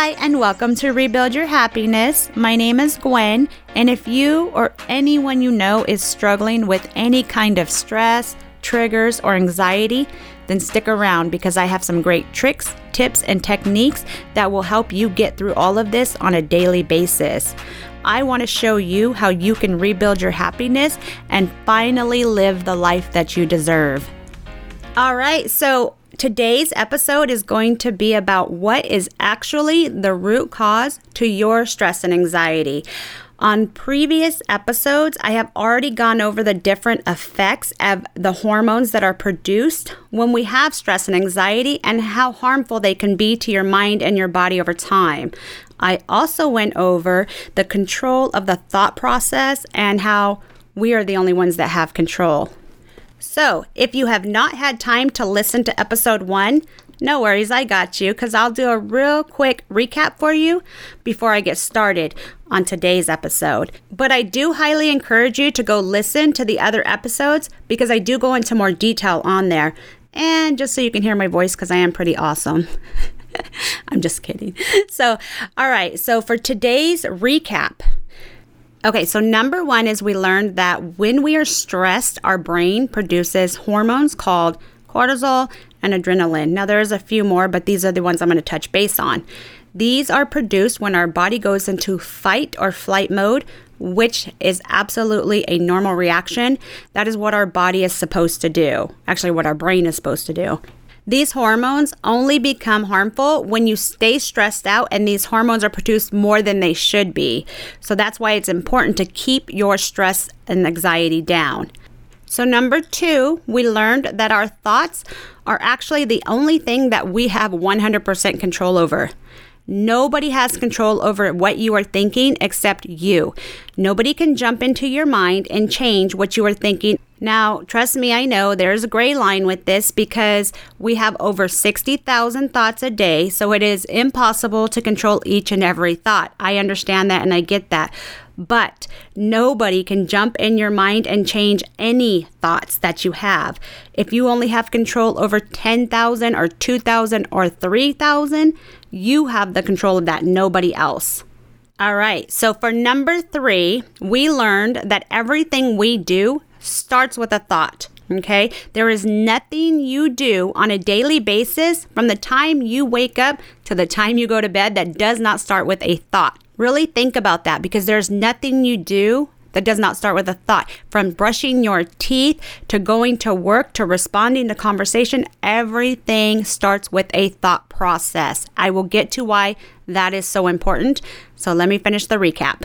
Hi, and welcome to Rebuild Your Happiness. My name is Gwen, and if you or anyone you know is struggling with any kind of stress, triggers, or anxiety, then stick around because I have some great tricks, tips, and techniques that will help you get through all of this on a daily basis. I want to show you how you can rebuild your happiness and finally live the life that you deserve. All right, so today's episode is going to be about what is actually the root cause to your stress and anxiety. On previous episodes, I have already gone over the different effects of the hormones that are produced when we have stress and anxiety and how harmful they can be to your mind and your body over time. I also went over the control of the thought process and how we are the only ones that have control. So, if you have not had time to listen to episode one, no worries, I got you because I'll do a real quick recap for you before I get started on today's episode. But I do highly encourage you to go listen to the other episodes because I do go into more detail on there. And just so you can hear my voice because I am pretty awesome. I'm just kidding. So, all right, so for today's recap, Okay, so number one is we learned that when we are stressed, our brain produces hormones called cortisol and adrenaline. Now, there's a few more, but these are the ones I'm going to touch base on. These are produced when our body goes into fight or flight mode, which is absolutely a normal reaction. That is what our body is supposed to do. Actually, what our brain is supposed to do. These hormones only become harmful when you stay stressed out and these hormones are produced more than they should be. So that's why it's important to keep your stress and anxiety down. So, number two, we learned that our thoughts are actually the only thing that we have 100% control over. Nobody has control over what you are thinking except you. Nobody can jump into your mind and change what you are thinking. Now, trust me, I know there's a gray line with this because we have over 60,000 thoughts a day, so it is impossible to control each and every thought. I understand that and I get that. But nobody can jump in your mind and change any thoughts that you have. If you only have control over 10,000 or 2,000 or 3,000, you have the control of that, nobody else. All right, so for number three, we learned that everything we do starts with a thought. Okay, there is nothing you do on a daily basis from the time you wake up to the time you go to bed that does not start with a thought. Really think about that because there's nothing you do that does not start with a thought. From brushing your teeth to going to work to responding to conversation, everything starts with a thought process. I will get to why that is so important. So let me finish the recap.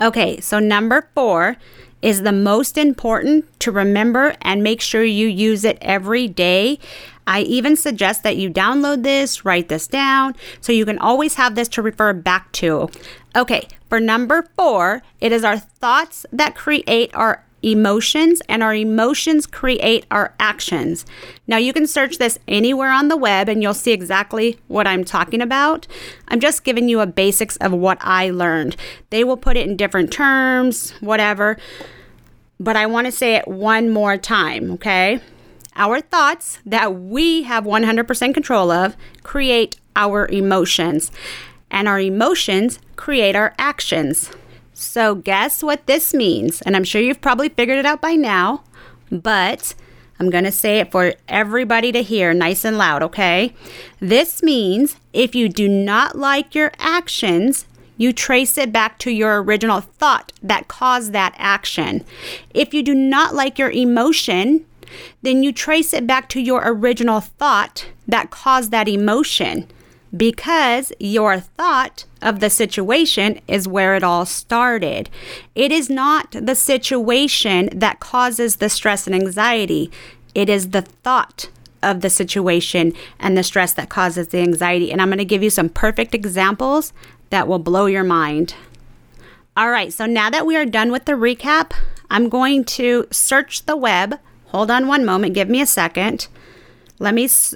Okay, so number four is the most important to remember and make sure you use it every day. I even suggest that you download this, write this down, so you can always have this to refer back to. Okay, for number four, it is our thoughts that create our emotions, and our emotions create our actions. Now, you can search this anywhere on the web and you'll see exactly what I'm talking about. I'm just giving you a basics of what I learned. They will put it in different terms, whatever, but I want to say it one more time, okay? Our thoughts that we have 100% control of create our emotions, and our emotions create our actions. So, guess what this means? And I'm sure you've probably figured it out by now, but I'm going to say it for everybody to hear nice and loud, okay? This means if you do not like your actions, you trace it back to your original thought that caused that action. If you do not like your emotion, then you trace it back to your original thought that caused that emotion because your thought of the situation is where it all started. It is not the situation that causes the stress and anxiety, it is the thought of the situation and the stress that causes the anxiety. And I'm going to give you some perfect examples that will blow your mind. All right, so now that we are done with the recap, I'm going to search the web. Hold on one moment, give me a second. Let me s-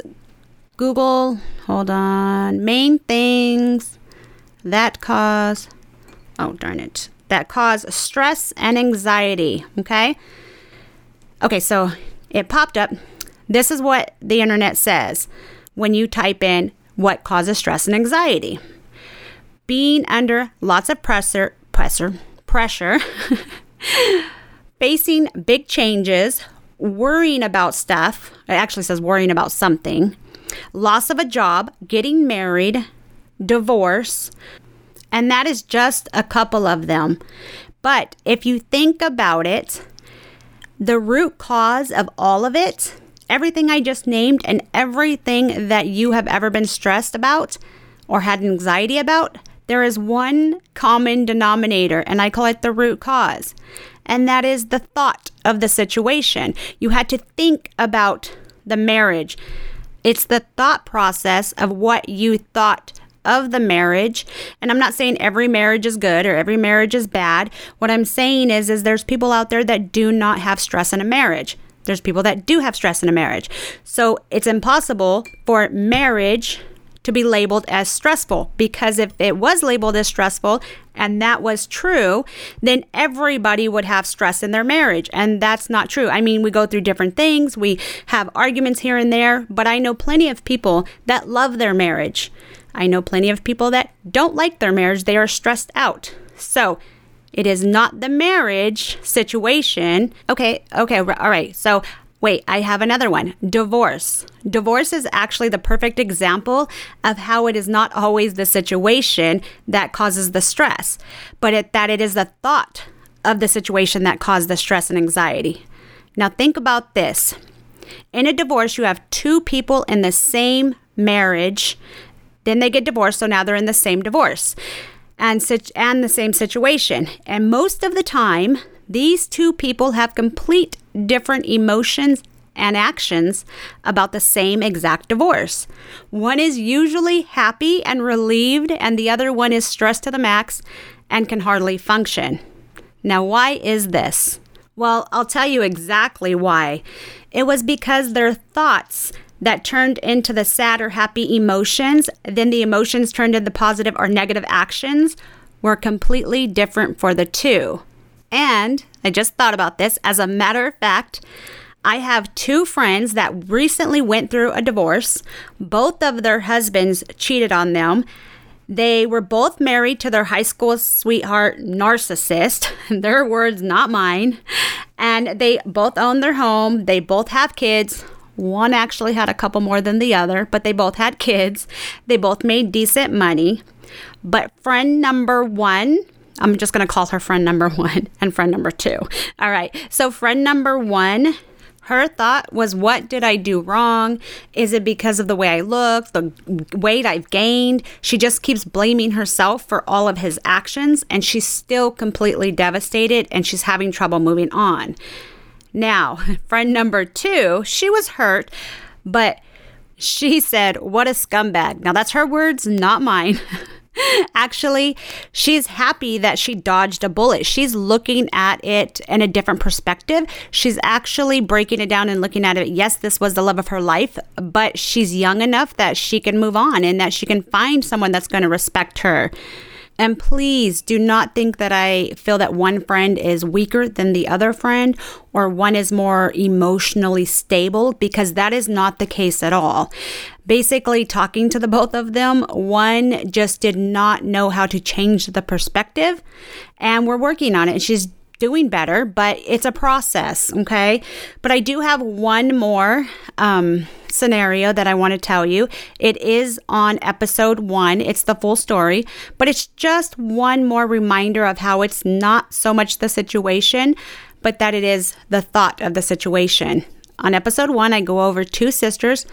Google, hold on, main things that cause, oh darn it, that cause stress and anxiety, okay? Okay, so it popped up. This is what the internet says when you type in what causes stress and anxiety. being under lots of pressure, pressure, pressure, facing big changes, worrying about stuff. It actually says worrying about something, loss of a job, getting married, divorce, and that is just a couple of them. But if you think about it, the root cause of all of it, everything I just named, and everything that you have ever been stressed about or had anxiety about, there is one common denominator, and I call it the root cause. And that is the thought of the situation. You had to think about the marriage. It's the thought process of what you thought of the marriage. And I'm not saying every marriage is good or every marriage is bad. What I'm saying is is there's people out there that do not have stress in a marriage. There's people that do have stress in a marriage. So it's impossible for marriage to be labeled as stressful because if it was labeled as stressful and that was true, then everybody would have stress in their marriage. And that's not true. I mean, we go through different things, we have arguments here and there, but I know plenty of people that love their marriage. I know plenty of people that don't like their marriage, they are stressed out. So, it is not the marriage situation. Okay, okay, all right. So, wait, I have another one divorce. Divorce is actually the perfect example of how it is not always the situation that causes the stress, but it, that it is the thought of the situation that caused the stress and anxiety. Now, think about this. In a divorce, you have two people in the same marriage then they get divorced, so now they're in the same divorce and and the same situation. And most of the time, these two people have complete different emotions and actions about the same exact divorce. One is usually happy and relieved, and the other one is stressed to the max and can hardly function. Now, why is this? Well, I'll tell you exactly why. It was because their thoughts that turned into the sad or happy emotions, then the emotions turned into positive or negative actions were completely different for the two. And I just thought about this. As a matter of fact, I have two friends that recently went through a divorce. Both of their husbands cheated on them. They were both married to their high school sweetheart narcissist, their words, not mine. And they both own their home, they both have kids. One actually had a couple more than the other, but they both had kids. They both made decent money. But friend number one, I'm just going to call her friend number one and friend number two. All right. So, friend number one, her thought was, What did I do wrong? Is it because of the way I look, the weight I've gained? She just keeps blaming herself for all of his actions, and she's still completely devastated and she's having trouble moving on. Now, friend number two, she was hurt, but she said, What a scumbag. Now, that's her words, not mine. Actually, she's happy that she dodged a bullet. She's looking at it in a different perspective. She's actually breaking it down and looking at it. Yes, this was the love of her life, but she's young enough that she can move on and that she can find someone that's going to respect her. And please do not think that I feel that one friend is weaker than the other friend or one is more emotionally stable because that is not the case at all. Basically, talking to the both of them, one just did not know how to change the perspective, and we're working on it. She's doing better, but it's a process, okay? But I do have one more um, scenario that I want to tell you. It is on episode one, it's the full story, but it's just one more reminder of how it's not so much the situation, but that it is the thought of the situation. On episode one, I go over two sisters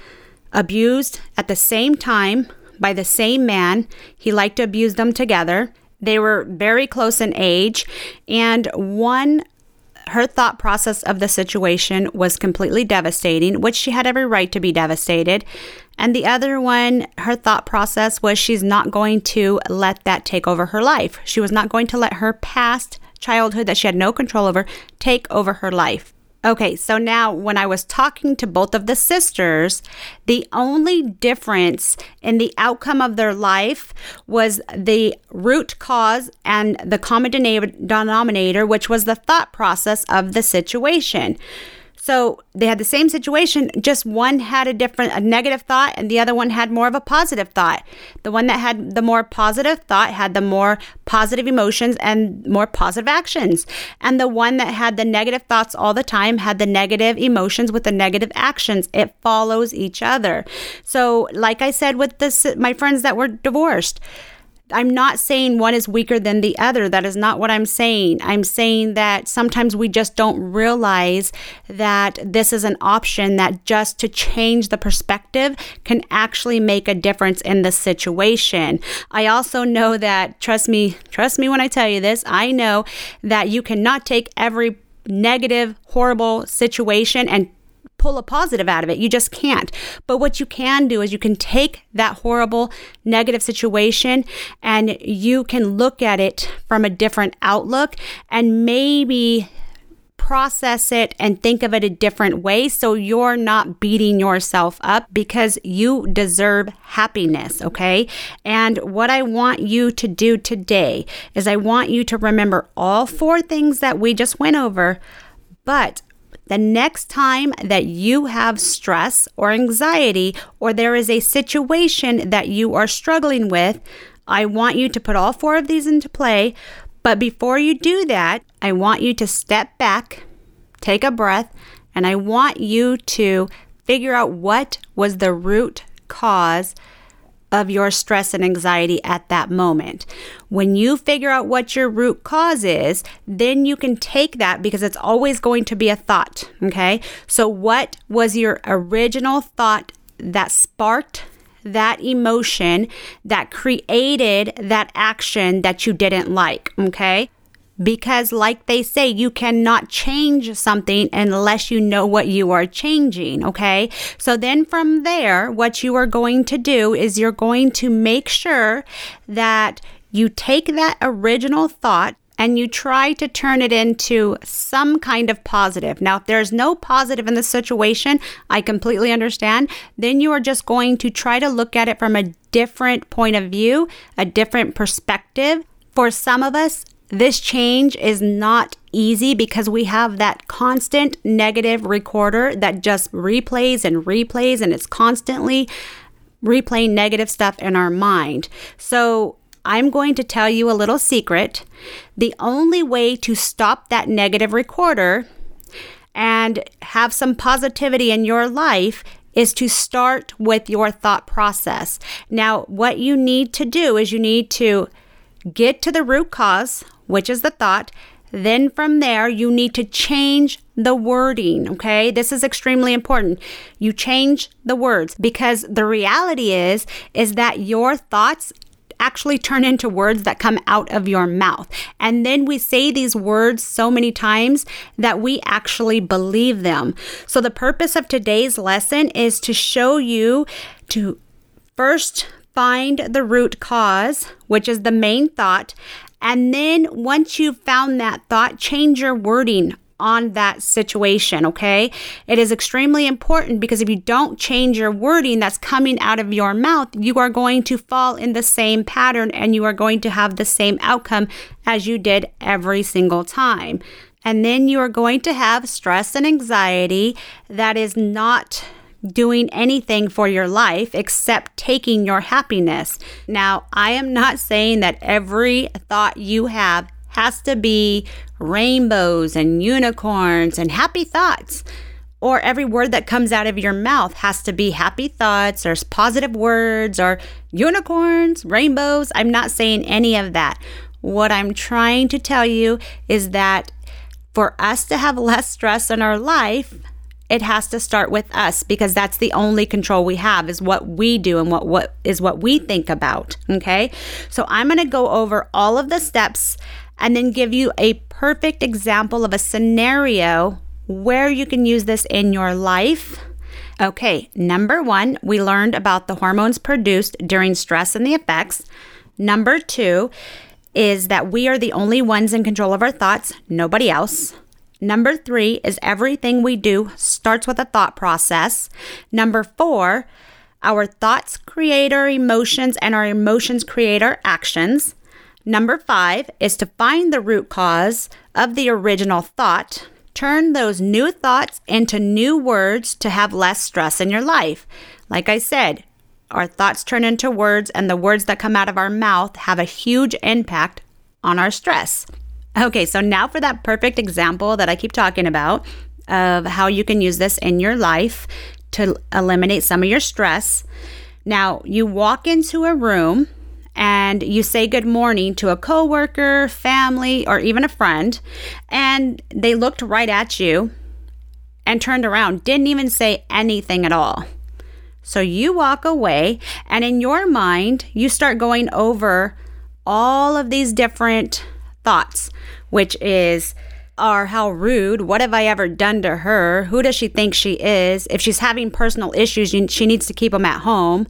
abused at the same time by the same man. He liked to abuse them together. They were very close in age, and one her thought process of the situation was completely devastating, which she had every right to be devastated. And the other one, her thought process was she's not going to let that take over her life. She was not going to let her past childhood that she had no control over take over her life. Okay, so now when I was talking to both of the sisters, the only difference in the outcome of their life was the root cause and the common denominator, which was the thought process of the situation. So they had the same situation, just one had a different, a negative thought, and the other one had more of a positive thought. The one that had the more positive thought had the more positive emotions and more positive actions. And the one that had the negative thoughts all the time had the negative emotions with the negative actions. It follows each other. So, like I said with this, my friends that were divorced, I'm not saying one is weaker than the other. That is not what I'm saying. I'm saying that sometimes we just don't realize that this is an option that just to change the perspective can actually make a difference in the situation. I also know that, trust me, trust me when I tell you this, I know that you cannot take every negative, horrible situation and pull a positive out of it. You just can't. But what you can do is you can take that horrible negative situation and you can look at it from a different outlook and maybe process it and think of it a different way so you're not beating yourself up because you deserve happiness, okay? And what I want you to do today is I want you to remember all four things that we just went over, but the next time that you have stress or anxiety, or there is a situation that you are struggling with, I want you to put all four of these into play. But before you do that, I want you to step back, take a breath, and I want you to figure out what was the root cause of your stress and anxiety at that moment. When you figure out what your root cause is, then you can take that because it's always going to be a thought. Okay. So, what was your original thought that sparked that emotion that created that action that you didn't like? Okay because, like they say, you cannot change something unless you know what you are changing. Okay. So then from there, what you are going to do is you're going to make sure that you take that original thought and you try to turn it into some kind of positive. Now, if there's no positive in the situation, I completely understand. Then you are just going to try to look at it from a different point of view, a different perspective. For some of us, this change is not easy because we have that constant negative recorder that just replays and replays and it's constantly replaying negative stuff in our mind. So, I'm going to tell you a little secret. The only way to stop that negative recorder and have some positivity in your life is to start with your thought process. Now, what you need to do is you need to get to the root cause which is the thought. Then from there, you need to change the wording. Okay. This is extremely important. You change the words because the reality is, is that your thoughts actually turn into words that come out of your mouth. And then we say these words so many times that we actually believe them. So the purpose of today's lesson is to show you to first find the root cause, which is the main thought, and then once you've found that thought, change your wording on that situation, okay? It is extremely important because if you don't change your wording that's coming out of your mouth, you are going to fall in the same pattern and you are going to have the same outcome as you did every single time. And then you are going to have stress and anxiety that is not doing anything for your life except taking your happiness. Now, I am not saying that every thought you have has to be rainbows and unicorns and happy thoughts. Or every word that comes out of your mouth has to be happy thoughts or positive words or unicorns, rainbows. I'm not saying any of that. What I'm trying to tell you is that for us to have less stress in our life, it has to start with us because that's the only control we have is what we do and what what is what we think about okay? So i'm going to go over all of the steps and then give you a perfect example of a scenario where you can use this in your life. Okay number 1 we learned about the hormones produced during stress and the effects. Number 2 is that we are the only ones in control of our thoughts nobody else Number three is everything we do starts with a thought process. Number four, our thoughts create our emotions and our emotions create our actions. Number five is to find the root cause of the original thought. Turn those new thoughts into new words to have less stress in your life. Like I said, our thoughts turn into words, and the words that come out of our mouth have a huge impact on our stress. Okay, so now for that perfect example that I keep talking about of how you can use this in your life to eliminate some of your stress. Now, you walk into a room and you say good morning to a coworker, family, or even a friend, and they looked right at you and turned around, didn't even say anything at all. So you walk away, and in your mind, you start going over all of these different thoughts, which is, are how rude. What have I ever done to her? Who does she think she is? If she's having personal issues, she needs to keep them at home.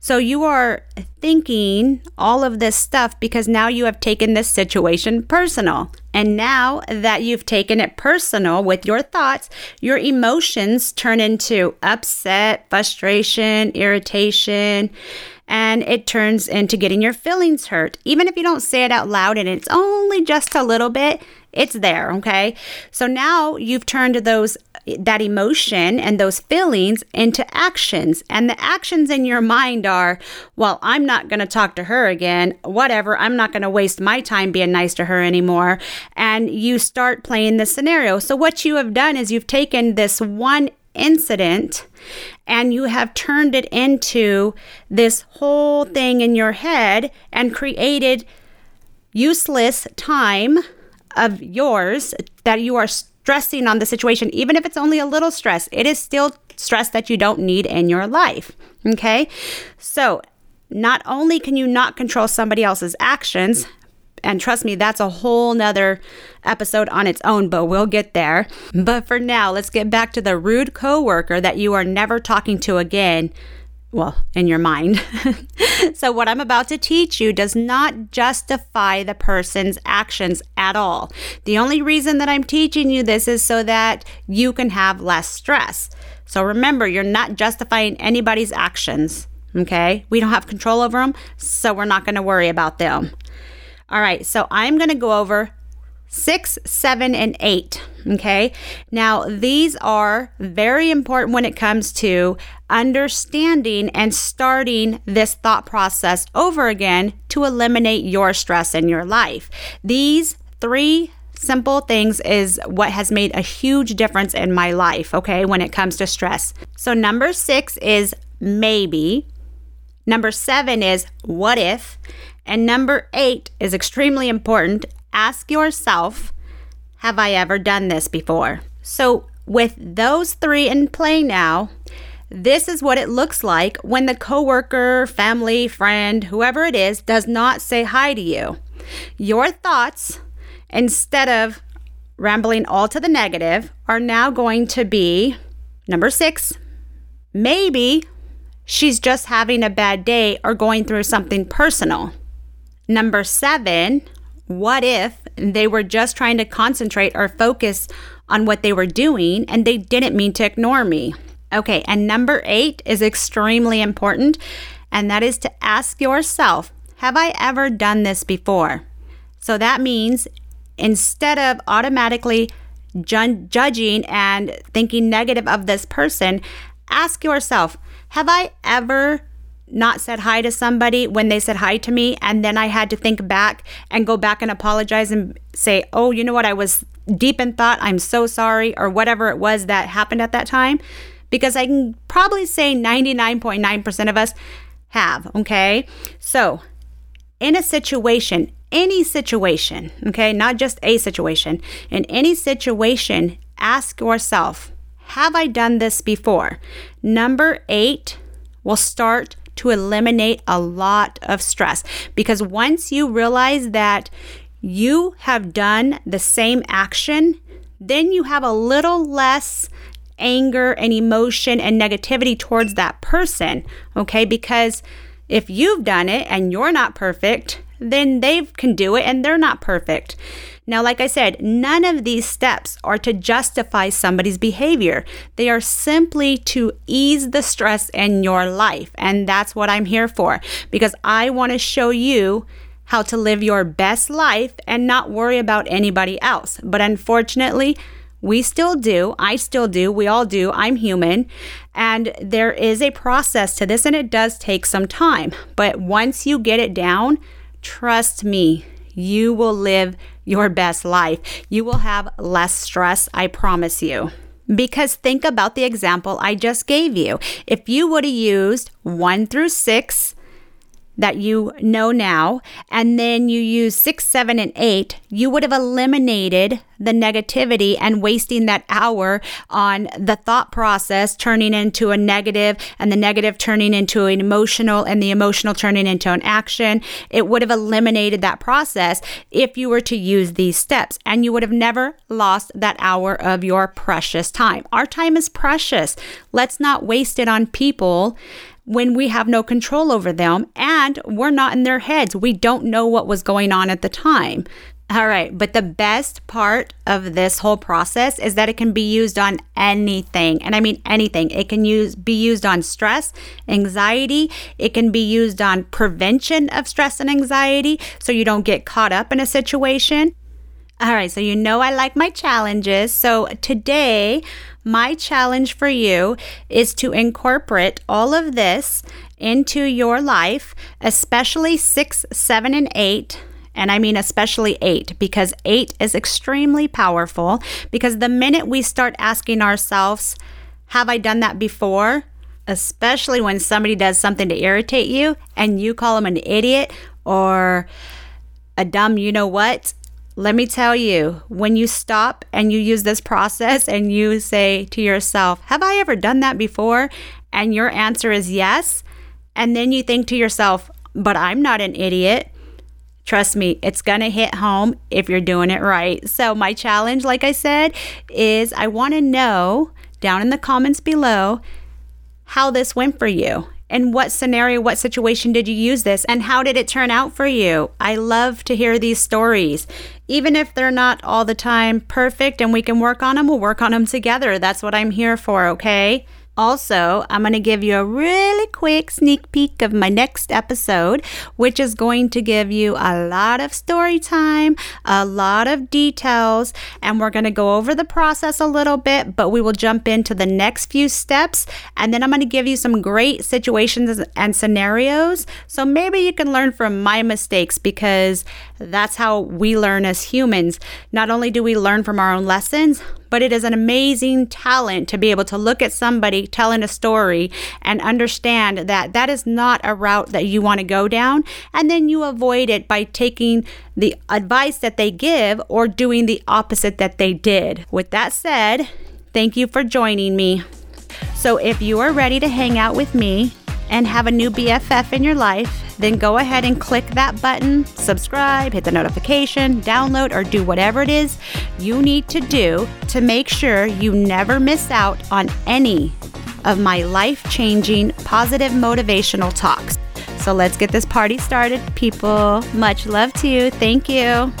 So you are thinking all of this stuff because now you have taken this situation personal. And now that you've taken it personal with your thoughts, your emotions turn into upset, frustration, irritation, and it turns into getting your feelings hurt. Even if you don't say it out loud and it's only just a little bit, it's there, okay? So now you've turned those that emotion and those feelings into actions. And the actions in your mind are, well, I'm not going to talk to her again. Whatever. I'm not going to waste my time being nice to her anymore. And you start playing the scenario. So what you have done is you've taken this one incident and you have turned it into this whole thing in your head and created useless time of yours that you are stressing on the situation, even if it's only a little stress, it is still stress that you don't need in your life. Okay. So, not only can you not control somebody else's actions, and trust me, that's a whole nother episode on its own, but we'll get there. But for now, let's get back to the rude coworker that you are never talking to again well, in your mind. so, what I'm about to teach you does not justify the person's actions at all. The only reason that I'm teaching you this is so that you can have less stress. So, remember, you're not justifying anybody's actions. Okay. We don't have control over them, so we're not going to worry about them. All right. So, I'm going to go over six, seven, and eight. Okay. Now, these are very important when it comes to understanding and starting this thought process over again to eliminate your stress in your life. These three simple things is what has made a huge difference in my life, okay, when it comes to stress. So, number six is maybe. Number seven is what if. And number eight is extremely important ask yourself, have I ever done this before? So, with those three in play now, this is what it looks like when the coworker, family, friend, whoever it is, does not say hi to you. Your thoughts, instead of rambling all to the negative, are now going to be number six, maybe she's just having a bad day or going through something personal. Number seven, what if they were just trying to concentrate or focus on what they were doing and they didn't mean to ignore me? Okay, and number eight is extremely important, and that is to ask yourself Have I ever done this before? So that means instead of automatically ju- judging and thinking negative of this person, ask yourself Have I ever not said hi to somebody when they said hi to me and then I had to think back and go back and apologize and say, "Oh, you know what? I was deep in thought. I'm so sorry," or whatever it was that happened at that time, because I can probably say 99.9% of us have, okay? So, in a situation, any situation, okay, not just a situation, in any situation, ask yourself, have I done this before? Number eight will start to eliminate a lot of stress because once you realize that you have done the same action, then you have a little less anger and emotion and negativity towards that person, okay? Because if you've done it and you're not perfect, then they can do it and they're not perfect. Now, like I said, none of these steps are to justify somebody's behavior. They are simply to ease the stress in your life. And that's what I'm here for because I want to show you how to live your best life and not worry about anybody else. But unfortunately, We still do. I still do. We all do. I'm human. And there is a process to this, and it does take some time. But once you get it down, trust me, you will live your best life. You will have less stress, I promise you. Because think about the example I just gave you. If you would have used one through six, that you know now, and then you use six, seven, and eight, you would have eliminated the negativity and wasting that hour on the thought process turning into a negative and the negative turning into an emotional and the emotional turning into an action. It would have eliminated that process if you were to use these steps and you would have never lost that hour of your precious time. Our time is precious. Let's not waste it on people when we have no control over them and we're not in their heads. We don't know what was going on at the time. All right, but the best part of this whole process is that it can be used on anything. And I mean anything. It can use be used on stress, anxiety, it can be used on prevention of stress and anxiety so you don't get caught up in a situation. All right, so you know I like my challenges. So today, my challenge for you is to incorporate all of this into your life, especially six, seven, and eight. And I mean, especially eight, because eight is extremely powerful. Because the minute we start asking ourselves, Have I done that before? Especially when somebody does something to irritate you and you call them an idiot or a dumb, you know what? Let me tell you, when you stop and you use this process and you say to yourself, Have I ever done that before? And your answer is yes. And then you think to yourself, But I'm not an idiot. Trust me, it's going to hit home if you're doing it right. So, my challenge, like I said, is I want to know down in the comments below how this went for you. In what scenario, what situation did you use this, and how did it turn out for you? I love to hear these stories. Even if they're not all the time perfect and we can work on them, we'll work on them together. That's what I'm here for, okay? Also, I'm going to give you a really quick sneak peek of my next episode, which is going to give you a lot of story time, a lot of details, and we're going to go over the process a little bit, but we will jump into the next few steps. And then I'm going to give you some great situations and scenarios. So maybe you can learn from my mistakes because that's how we learn as humans. Not only do we learn from our own lessons, but it is an amazing talent to be able to look at somebody telling a story and understand that that is not a route that you want to go down. And then you avoid it by taking the advice that they give or doing the opposite that they did. With that said, thank you for joining me. So if you are ready to hang out with me, and have a new BFF in your life, then go ahead and click that button, subscribe, hit the notification, download, or do whatever it is you need to do to make sure you never miss out on any of my life changing, positive, motivational talks. So let's get this party started, people. Much love to you. Thank you.